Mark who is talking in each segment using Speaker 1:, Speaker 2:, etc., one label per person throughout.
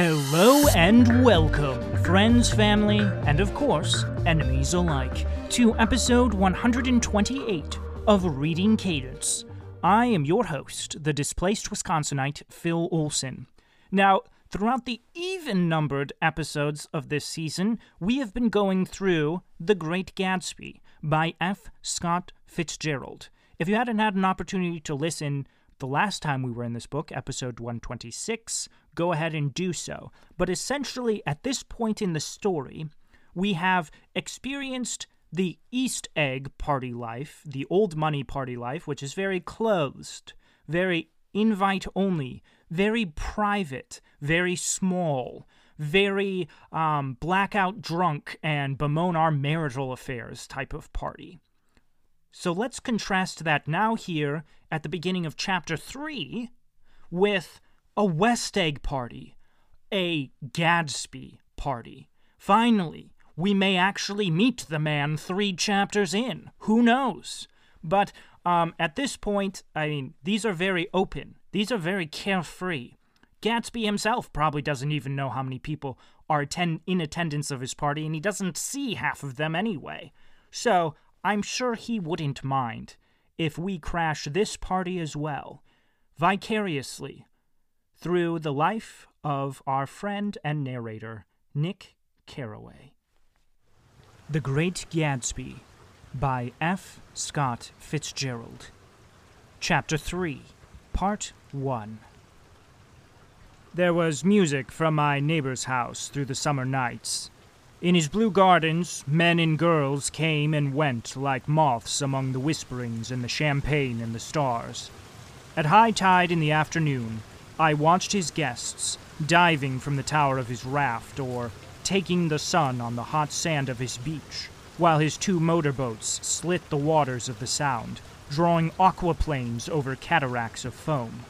Speaker 1: Hello and welcome, friends, family, and of course, enemies alike, to episode 128 of Reading Cadence. I am your host, the displaced Wisconsinite Phil Olson. Now, throughout the even numbered episodes of this season, we have been going through The Great Gatsby by F. Scott Fitzgerald. If you hadn't had an opportunity to listen the last time we were in this book, episode 126, go ahead and do so. But essentially, at this point in the story, we have experienced the East Egg party life, the old money party life, which is very closed, very invite only, very private, very small, very um, blackout drunk and bemoan our marital affairs type of party. So let's contrast that now here at the beginning of chapter 3 with a West Egg party, a Gatsby party. Finally, we may actually meet the man three chapters in. Who knows? But um, at this point, I mean, these are very open. These are very carefree. Gatsby himself probably doesn't even know how many people are in attendance of his party, and he doesn't see half of them anyway. So I'm sure he wouldn't mind if we crash this party as well, vicariously, through the life of our friend and narrator, Nick Carraway. The Great Gatsby by F. Scott Fitzgerald. Chapter 3, Part 1. There was music from my neighbor's house through the summer nights. In his blue gardens, men and girls came and went like moths among the whisperings and the champagne and the stars. At high tide in the afternoon, I watched his guests diving from the tower of his raft or taking the sun on the hot sand of his beach, while his two motorboats slit the waters of the Sound, drawing aquaplanes over cataracts of foam.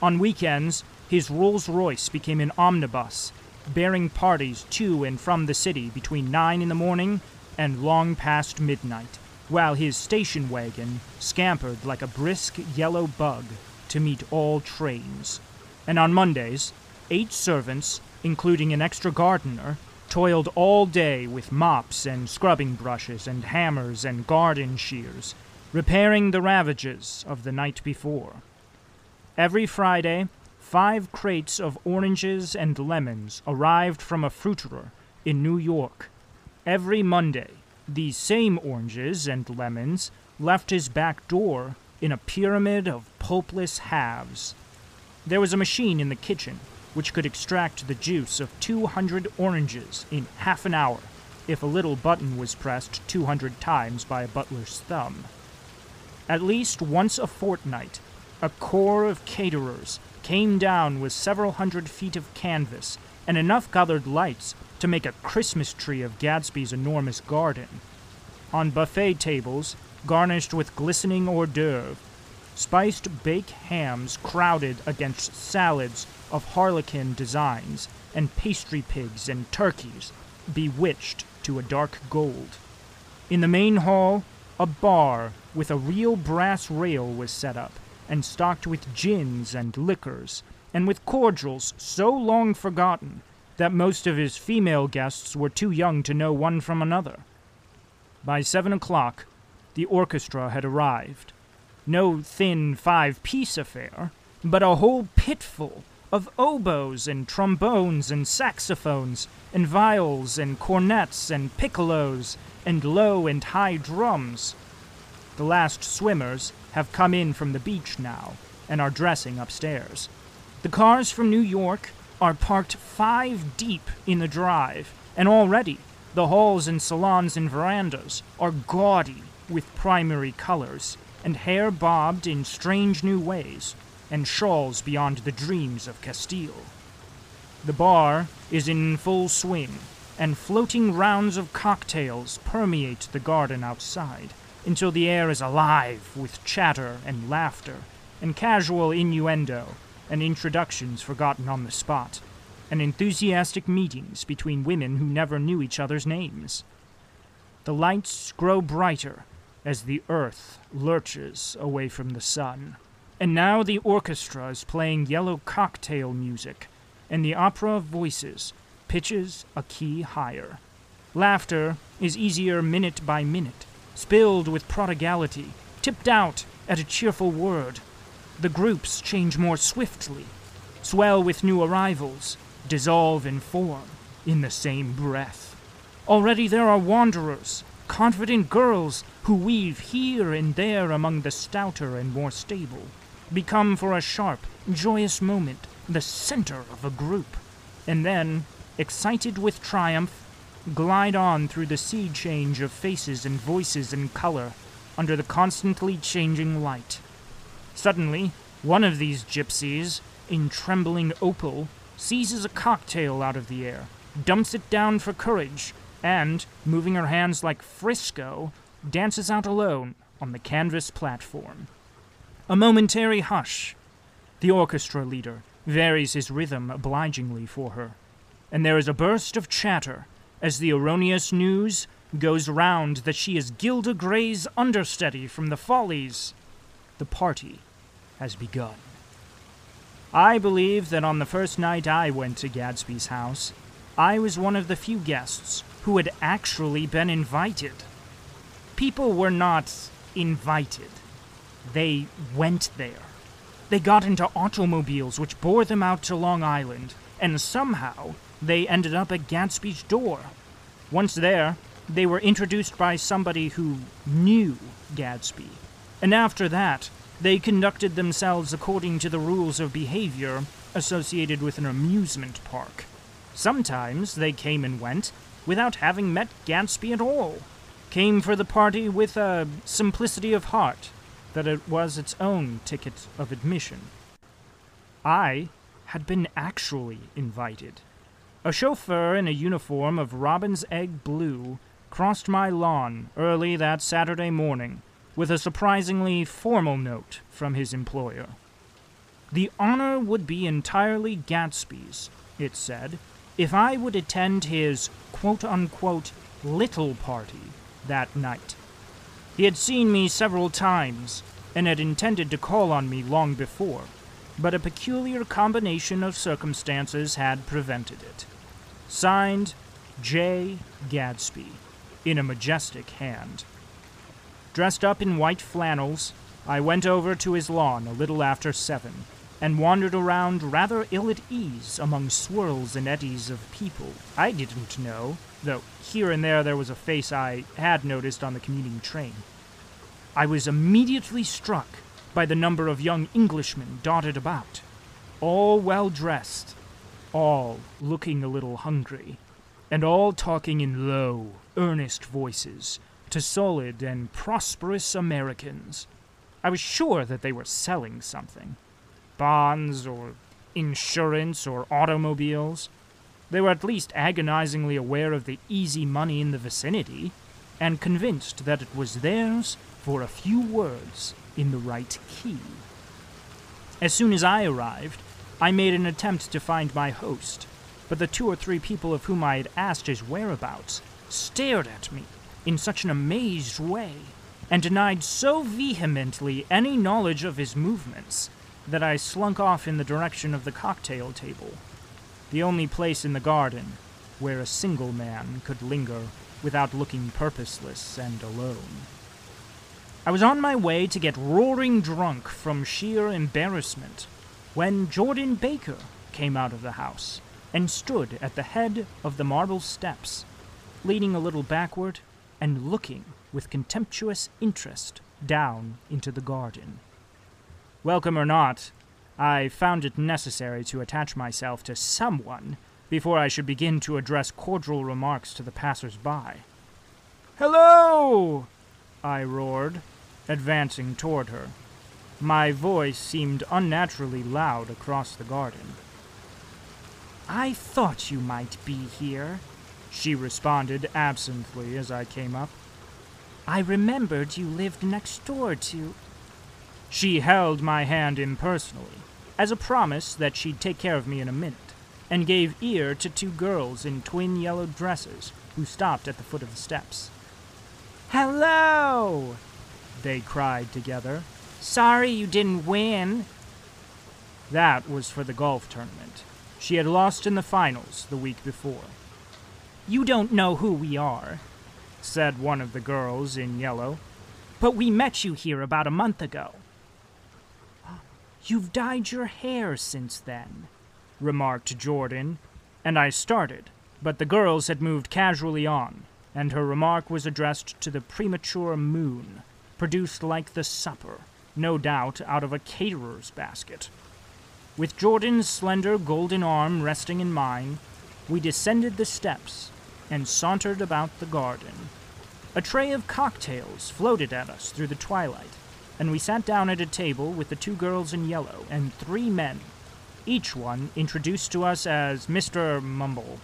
Speaker 1: On weekends, his Rolls Royce became an omnibus, bearing parties to and from the city between nine in the morning and long past midnight, while his station wagon scampered like a brisk yellow bug to meet all trains. And on Mondays, eight servants, including an extra gardener, toiled all day with mops and scrubbing brushes and hammers and garden shears, repairing the ravages of the night before. Every Friday, five crates of oranges and lemons arrived from a fruiterer in New York. Every Monday, these same oranges and lemons left his back door in a pyramid of pulpless halves. There was a machine in the kitchen which could extract the juice of 200 oranges in half an hour if a little button was pressed 200 times by a butler's thumb. At least once a fortnight, a corps of caterers came down with several hundred feet of canvas and enough colored lights to make a Christmas tree of Gatsby's enormous garden. On buffet tables, garnished with glistening hors d'oeuvre, spiced baked hams crowded against salads of harlequin designs, and pastry pigs and turkeys, bewitched to a dark gold. In the main hall, a bar with a real brass rail was set up, and stocked with gins and liquors, and with cordials so long forgotten that most of his female guests were too young to know one from another. By seven o'clock, the orchestra had arrived. No thin five piece affair, but a whole pitful of oboes and trombones and saxophones and viols and cornets and piccolos and low and high drums. The last swimmers have come in from the beach now and are dressing upstairs. The cars from New York are parked five deep in the drive, and already the halls and salons and verandas are gaudy with primary colors, and hair bobbed in strange new ways, and shawls beyond the dreams of Castile. The bar is in full swing, and floating rounds of cocktails permeate the garden outside until the air is alive with chatter and laughter, and casual innuendo, and introductions forgotten on the spot, and enthusiastic meetings between women who never knew each other's names. The lights grow brighter as the earth lurches away from the sun. And now the orchestra is playing yellow cocktail music, and the opera of voices pitches a key higher. Laughter is easier minute by minute, spilled with prodigality, tipped out at a cheerful word. The groups change more swiftly, swell with new arrivals, dissolve in form in the same breath. Already there are wanderers, confident girls who weave here and there among the stouter and more stable, become for a sharp, joyous moment the center of a group, and then, excited with triumph, glide on through the sea change of faces and voices and color under the constantly changing light. Suddenly, one of these gypsies, in trembling opal, seizes a cocktail out of the air, dumps it down for courage, and, moving her hands like Frisco, dances out alone on the canvas platform. A momentary hush. The orchestra leader varies his rhythm obligingly for her, and there is a burst of chatter as the erroneous news goes round that she is Gilda Gray's understudy from the Follies. The party has begun. I believe that on the first night I went to Gatsby's house, I was one of the few guests who had actually been invited. People were not invited, they went there. They got into automobiles which bore them out to Long Island, and somehow they ended up at Gatsby's door. Once there, they were introduced by somebody who knew Gatsby, and after that, they conducted themselves according to the rules of behavior associated with an amusement park. Sometimes they came and went without having met Gatsby at all. Came for the party with a simplicity of heart that it was its own ticket of admission. I had been actually invited. A chauffeur in a uniform of robin's egg blue crossed my lawn early that Saturday morning with a surprisingly formal note from his employer. The honor would be entirely Gatsby's, it said, if I would attend his quote unquote little party that night. He had seen me several times and had intended to call on me long before, but a peculiar combination of circumstances had prevented it. Signed, J. Gatsby, in a majestic hand. Dressed up in white flannels, I went over to his lawn a little after seven and wandered around rather ill at ease among swirls and eddies of people I didn't know, though here and there there was a face I had noticed on the commuting train. I was immediately struck by the number of young Englishmen dotted about, all well dressed, all looking a little hungry, and all talking in low, earnest voices to solid and prosperous Americans. I was sure that they were selling something bonds or insurance or automobiles. They were at least agonizingly aware of the easy money in the vicinity and convinced that it was theirs for a few words in the right key. As soon as I arrived, I made an attempt to find my host, but the two or three people of whom I had asked his whereabouts stared at me in such an amazed way and denied so vehemently any knowledge of his movements that I slunk off in the direction of the cocktail table, the only place in the garden where a single man could linger without looking purposeless and alone. I was on my way to get roaring drunk from sheer embarrassment when Jordan Baker came out of the house and stood at the head of the marble steps, leaning a little backward and looking with contemptuous interest down into the garden. Welcome or not, I found it necessary to attach myself to someone before I should begin to address cordial remarks to the passers by. Hello! I roared, advancing toward her. My voice seemed unnaturally loud across the garden. I thought you might be here, she responded absently as I came up. I remembered you lived next door to. She held my hand impersonally, as a promise that she'd take care of me in a minute, and gave ear to two girls in twin yellow dresses who stopped at the foot of the steps. Hello! They cried together. Sorry you didn't win. That was for the golf tournament. She had lost in the finals the week before. You don't know who we are, said one of the girls in yellow, but we met you here about a month ago. You've dyed your hair since then, remarked Jordan, and I started, but the girls had moved casually on, and her remark was addressed to the premature moon, produced like the supper, no doubt out of a caterer's basket. With Jordan's slender golden arm resting in mine, we descended the steps and sauntered about the garden. A tray of cocktails floated at us through the twilight, and we sat down at a table with the two girls in yellow and three men, each one introduced to us as Mr. Mumble.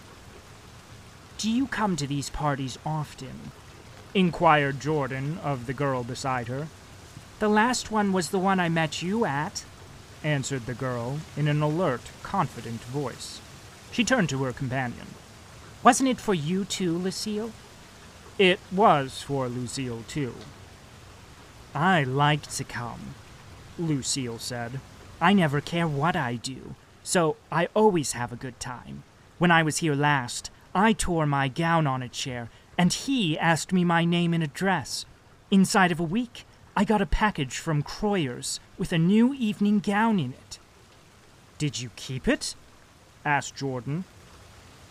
Speaker 1: Do you come to these parties often? Inquired Jordan of the girl beside her. The last one was the one I met you at, answered the girl in an alert, confident voice. She turned to her companion. Wasn't it for you too, Lucille? It was for Lucille too. I like to come, Lucille said. I never care what I do, so I always have a good time. When I was here last, I tore my gown on a chair, and he asked me my name and address. Inside of a week, I got a package from Croirier's with a new evening gown in it. Did you keep it? asked Jordan.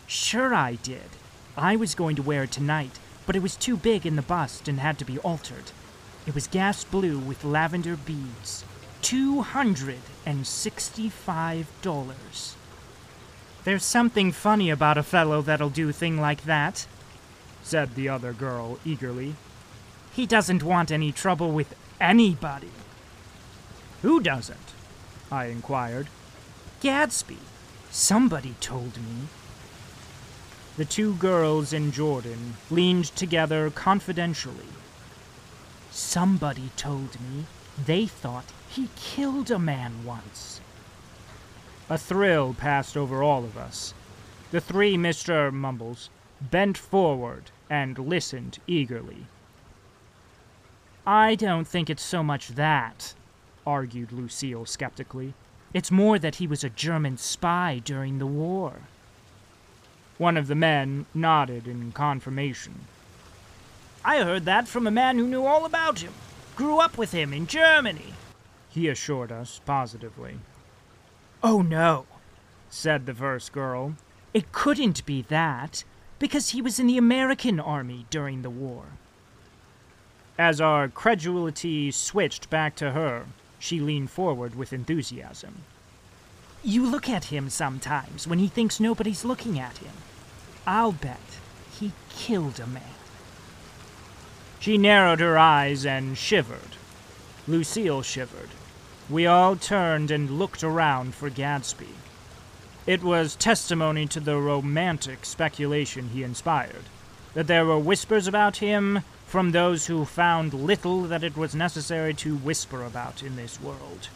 Speaker 1: Sure, I did. I was going to wear it tonight, but it was too big in the bust and had to be altered. It was gas blue with lavender beads. $265. There's something funny about a fellow that'll do a thing like that, said the other girl eagerly. He doesn't want any trouble with anybody. Who doesn't? I inquired. Gatsby. Somebody told me. The two girls in Jordan leaned together confidentially. Somebody told me they thought he killed a man once. A thrill passed over all of us. The three Mr. Mumbles bent forward and listened eagerly. I don't think it's so much that, argued Lucille skeptically. It's more that he was a German spy during the war. One of the men nodded in confirmation. I heard that from a man who knew all about him. Grew up with him in Germany, he assured us positively. Oh no, said the first girl. It couldn't be that, because he was in the American army during the war. As our credulity switched back to her, she leaned forward with enthusiasm. You look at him sometimes when he thinks nobody's looking at him. I'll bet he killed a man. She narrowed her eyes and shivered. Lucille shivered. We all turned and looked around for Gatsby. It was testimony to the romantic speculation he inspired that there were whispers about him from those who found little that it was necessary to whisper about in this world.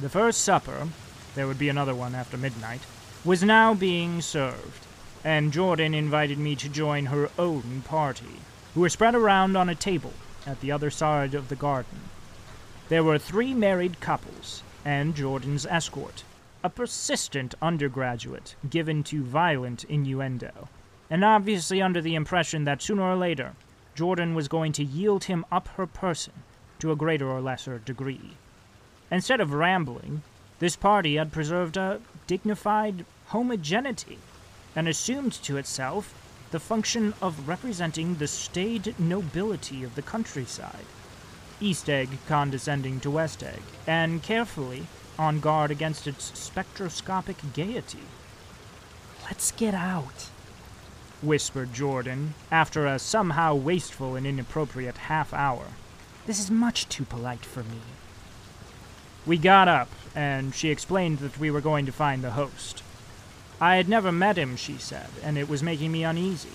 Speaker 1: The first supper, there would be another one after midnight, was now being served, and Jordan invited me to join her own party who were spread around on a table at the other side of the garden. There were three married couples and Jordan's escort, a persistent undergraduate given to violent innuendo, and obviously under the impression that sooner or later Jordan was going to yield him up her person to a greater or lesser degree. Instead of rambling, this party had preserved a dignified homogeneity and assumed to itself the function of representing the staid nobility of the countryside. East Egg condescending to West Egg, and carefully on guard against its spectroscopic gaiety. Let's get out, whispered Jordan, after a somehow wasteful and inappropriate half hour. This is much too polite for me. We got up, and she explained that we were going to find the host. I had never met him, she said, and it was making me uneasy.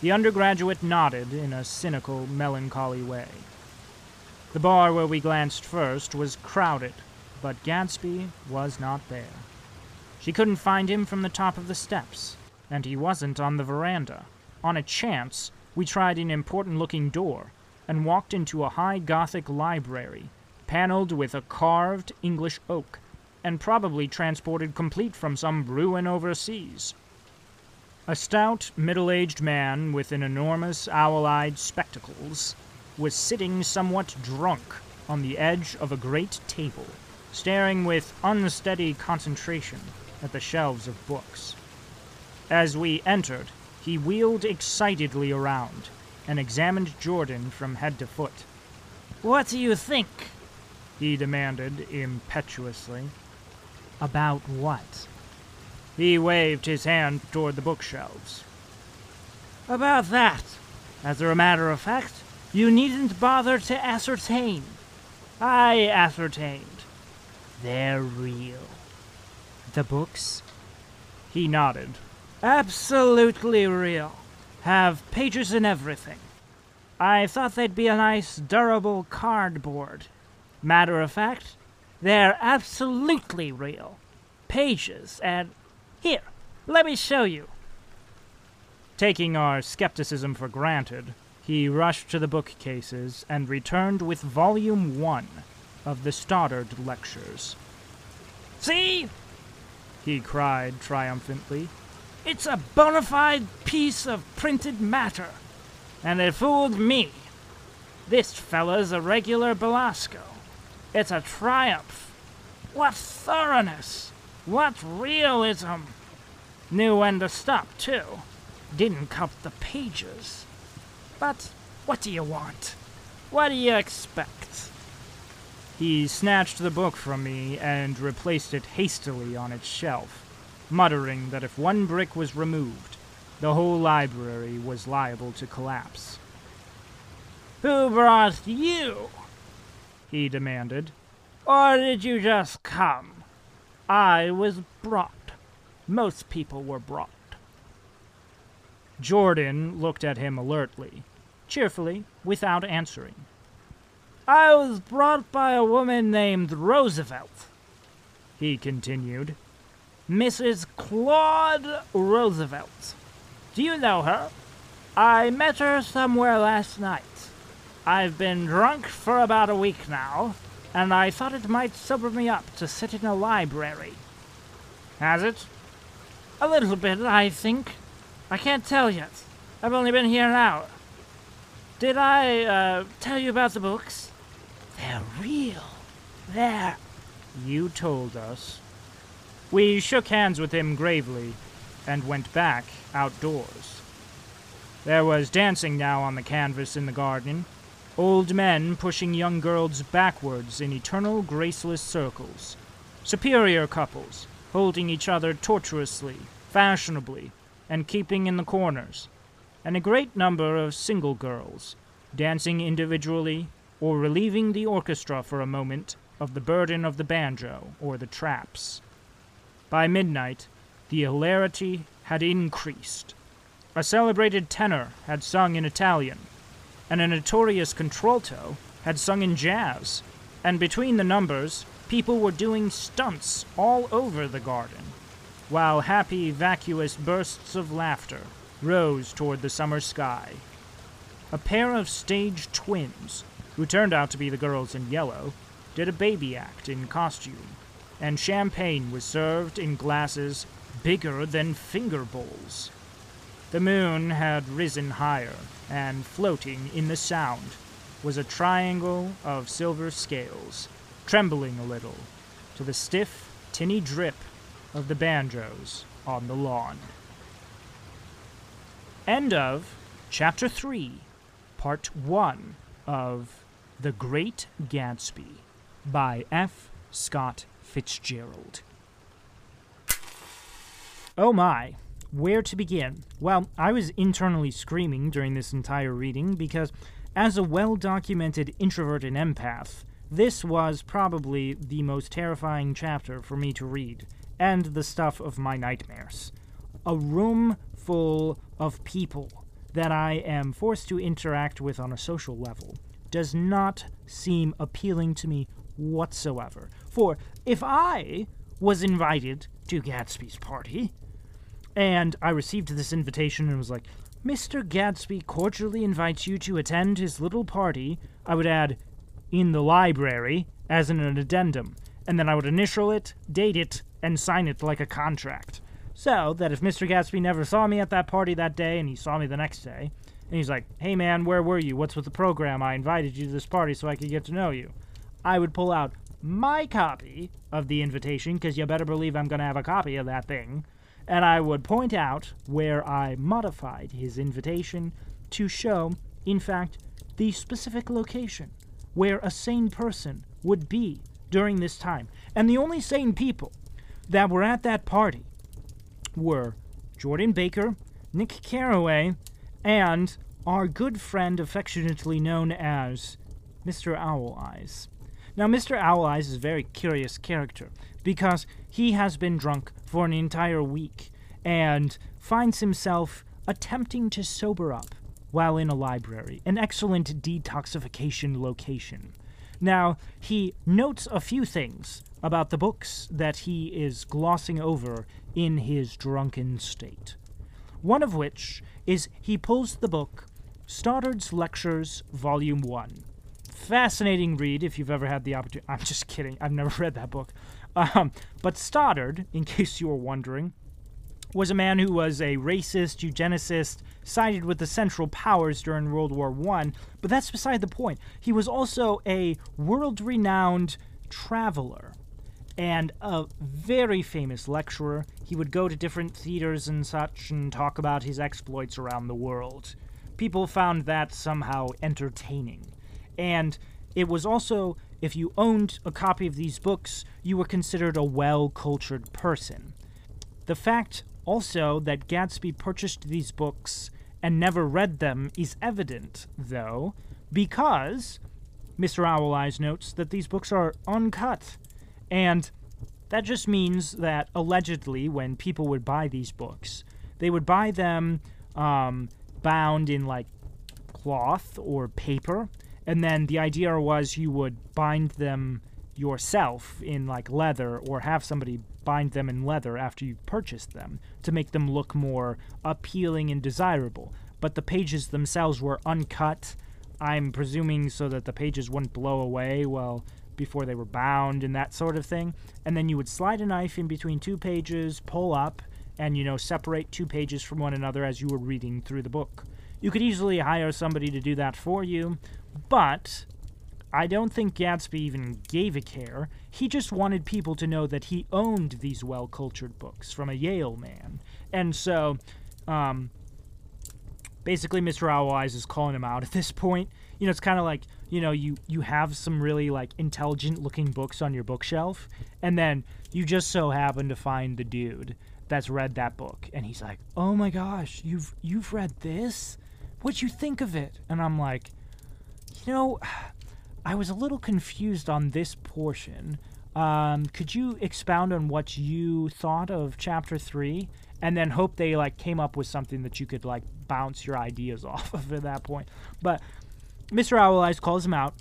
Speaker 1: The undergraduate nodded in a cynical, melancholy way. The bar where we glanced first was crowded, but Gatsby was not there. She couldn't find him from the top of the steps, and he wasn't on the veranda. On a chance, we tried an important looking door and walked into a high Gothic library, paneled with a carved English oak and probably transported complete from some ruin overseas. A stout, middle aged man with an enormous owl eyed spectacles was sitting somewhat drunk on the edge of a great table, staring with unsteady concentration at the shelves of books. As we entered, he wheeled excitedly around and examined Jordan from head to foot.
Speaker 2: What do you think?
Speaker 1: he demanded impetuously.
Speaker 2: About what?
Speaker 1: He waved his hand toward the bookshelves.
Speaker 2: About that. As a matter of fact, you needn't bother to ascertain. I ascertained. They're real.
Speaker 1: The books? He nodded.
Speaker 2: Absolutely real. Have pages and everything. I thought they'd be a nice, durable cardboard. Matter of fact, they're absolutely real. Pages and. Here, let me show you.
Speaker 1: Taking our skepticism for granted, he rushed to the bookcases and returned with Volume 1 of the Stoddard Lectures.
Speaker 2: See?
Speaker 1: he cried triumphantly.
Speaker 2: It's a bona fide piece of printed matter. And it fooled me. This fella's a regular Belasco. It's a triumph. What thoroughness! What realism! Knew when to stop, too. Didn't cut the pages. But what do you want? What do you expect?
Speaker 1: He snatched the book from me and replaced it hastily on its shelf, muttering that if one brick was removed, the whole library was liable to collapse.
Speaker 2: Who brought you? he demanded. Or did you just come? I was brought. Most people were brought.
Speaker 1: Jordan looked at him alertly, cheerfully, without answering.
Speaker 2: I was brought by a woman named Roosevelt, he continued. Mrs. Claude Roosevelt. Do you know her? I met her somewhere last night. I've been drunk for about a week now, and I thought it might sober me up to sit in a library.
Speaker 1: Has it?
Speaker 2: A little bit, I think. I can't tell yet. I've only been here an hour. Did I uh, tell you about the books? They're real. They're.
Speaker 1: You told us. We shook hands with him gravely and went back outdoors. There was dancing now on the canvas in the garden, old men pushing young girls backwards in eternal graceless circles, superior couples holding each other tortuously, fashionably, and keeping in the corners, and a great number of single girls, dancing individually or relieving the orchestra for a moment of the burden of the banjo or the traps. By midnight, the hilarity had increased. A celebrated tenor had sung in Italian, and a notorious contralto had sung in jazz, and between the numbers, people were doing stunts all over the garden, while happy, vacuous bursts of laughter rose toward the summer sky. A pair of stage twins, who turned out to be the girls in yellow, did a baby act in costume, and champagne was served in glasses bigger than finger bowls. The moon had risen higher, and floating in the sound was a triangle of silver scales, trembling a little to the stiff, tinny drip of the banjos on the lawn. End of Chapter 3, Part 1 of The Great Gatsby by F. Scott Fitzgerald. Oh my, where to begin? Well, I was internally screaming during this entire reading because, as a well documented introvert and empath, this was probably the most terrifying chapter for me to read, and the stuff of my nightmares. A room full of people that I am forced to interact with on a social level does not seem appealing to me whatsoever. For if I was invited to Gatsby's party, and I received this invitation and was like, Mr. Gatsby cordially invites you to attend his little party, I would add, in the library, as an addendum. and then I would initial it, date it, and sign it like a contract. So that if Mr. Gatsby never saw me at that party that day and he saw me the next day, and he's like, hey man, where were you? What's with the program? I invited you to this party so I could get to know you. I would pull out my copy of the invitation, because you better believe I'm going to have a copy of that thing, and I would point out where I modified his invitation to show, in fact, the specific location where a sane person would be during this time. And the only sane people that were at that party were Jordan Baker, Nick Carraway, and our good friend affectionately known as Mr. Owl Eyes. Now, Mr. Owl Eyes is a very curious character because he has been drunk for an entire week and finds himself attempting to sober up while in a library, an excellent detoxification location. Now, he notes a few things about the books that he is glossing over in his drunken state. One of which is he pulls the book Stoddard's Lectures, Volume 1. Fascinating read if you've ever had the opportunity. I'm just kidding, I've never read that book. Um, but Stoddard, in case you were wondering, was a man who was a racist, eugenicist, sided with the Central Powers during World War I, but that's beside the point. He was also a world renowned traveler and a very famous lecturer. He would go to different theaters and such and talk about his exploits around the world. People found that somehow entertaining. And it was also, if you owned a copy of these books, you were considered a well cultured person. The fact also that Gatsby purchased these books and never read them is evident, though, because Mr. Owl Eyes notes that these books are uncut. And that just means that allegedly, when people would buy these books, they would buy them um, bound in like cloth or paper. And then the idea was you would bind them yourself in like leather or have somebody bind them in leather after you've purchased them to make them look more appealing and desirable. But the pages themselves were uncut, I'm presuming so that the pages wouldn't blow away well before they were bound and that sort of thing. And then you would slide a knife in between two pages, pull up, and you know, separate two pages from one another as you were reading through the book. You could easily hire somebody to do that for you, but I don't think Gatsby even gave a care. He just wanted people to know that he owned these well cultured books from a Yale man. And so, um, basically, Mr. Owl Eyes is calling him out at this point. You know, it's kind of like, you know, you, you have some really, like, intelligent looking books on your bookshelf, and then you just so happen to find the dude that's read that book. And he's like, oh my gosh, you've, you've read this? What'd you think of it? And I'm like, you know, I was a little confused on this portion. Um, could you expound on what you thought of chapter three, and then hope they like came up with something that you could like bounce your ideas off of at that point? But Mr. Owl Eyes calls him out,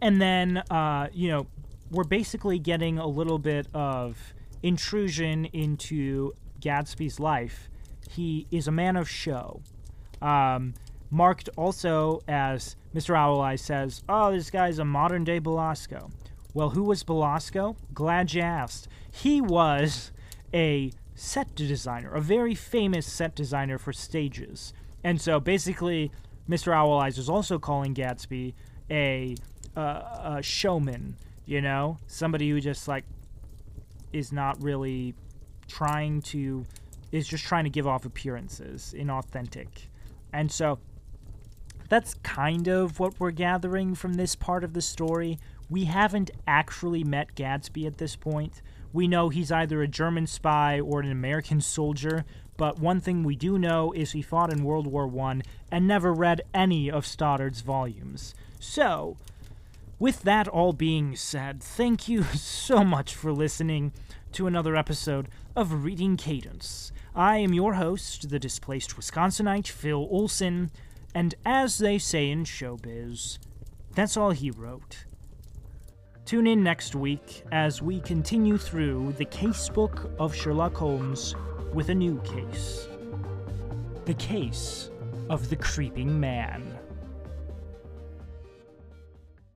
Speaker 1: and then uh, you know we're basically getting a little bit of intrusion into Gatsby's life. He is a man of show. Um, marked also as Mr. Owl Eye says, Oh, this guy's a modern day Belasco. Well, who was Belasco? Glad you asked. He was a set designer, a very famous set designer for stages. And so basically, Mr. Owl Eyes was also calling Gatsby a, uh, a showman, you know? Somebody who just, like, is not really trying to, is just trying to give off appearances, inauthentic. And so that's kind of what we're gathering from this part of the story. We haven't actually met Gatsby at this point. We know he's either a German spy or an American soldier, but one thing we do know is he fought in World War I and never read any of Stoddard's volumes. So, with that all being said, thank you so much for listening to another episode of Reading Cadence. I am your host, the displaced Wisconsinite Phil Olson. And as they say in showbiz, that's all he wrote. Tune in next week as we continue through the casebook of Sherlock Holmes with a new case the case of the creeping man.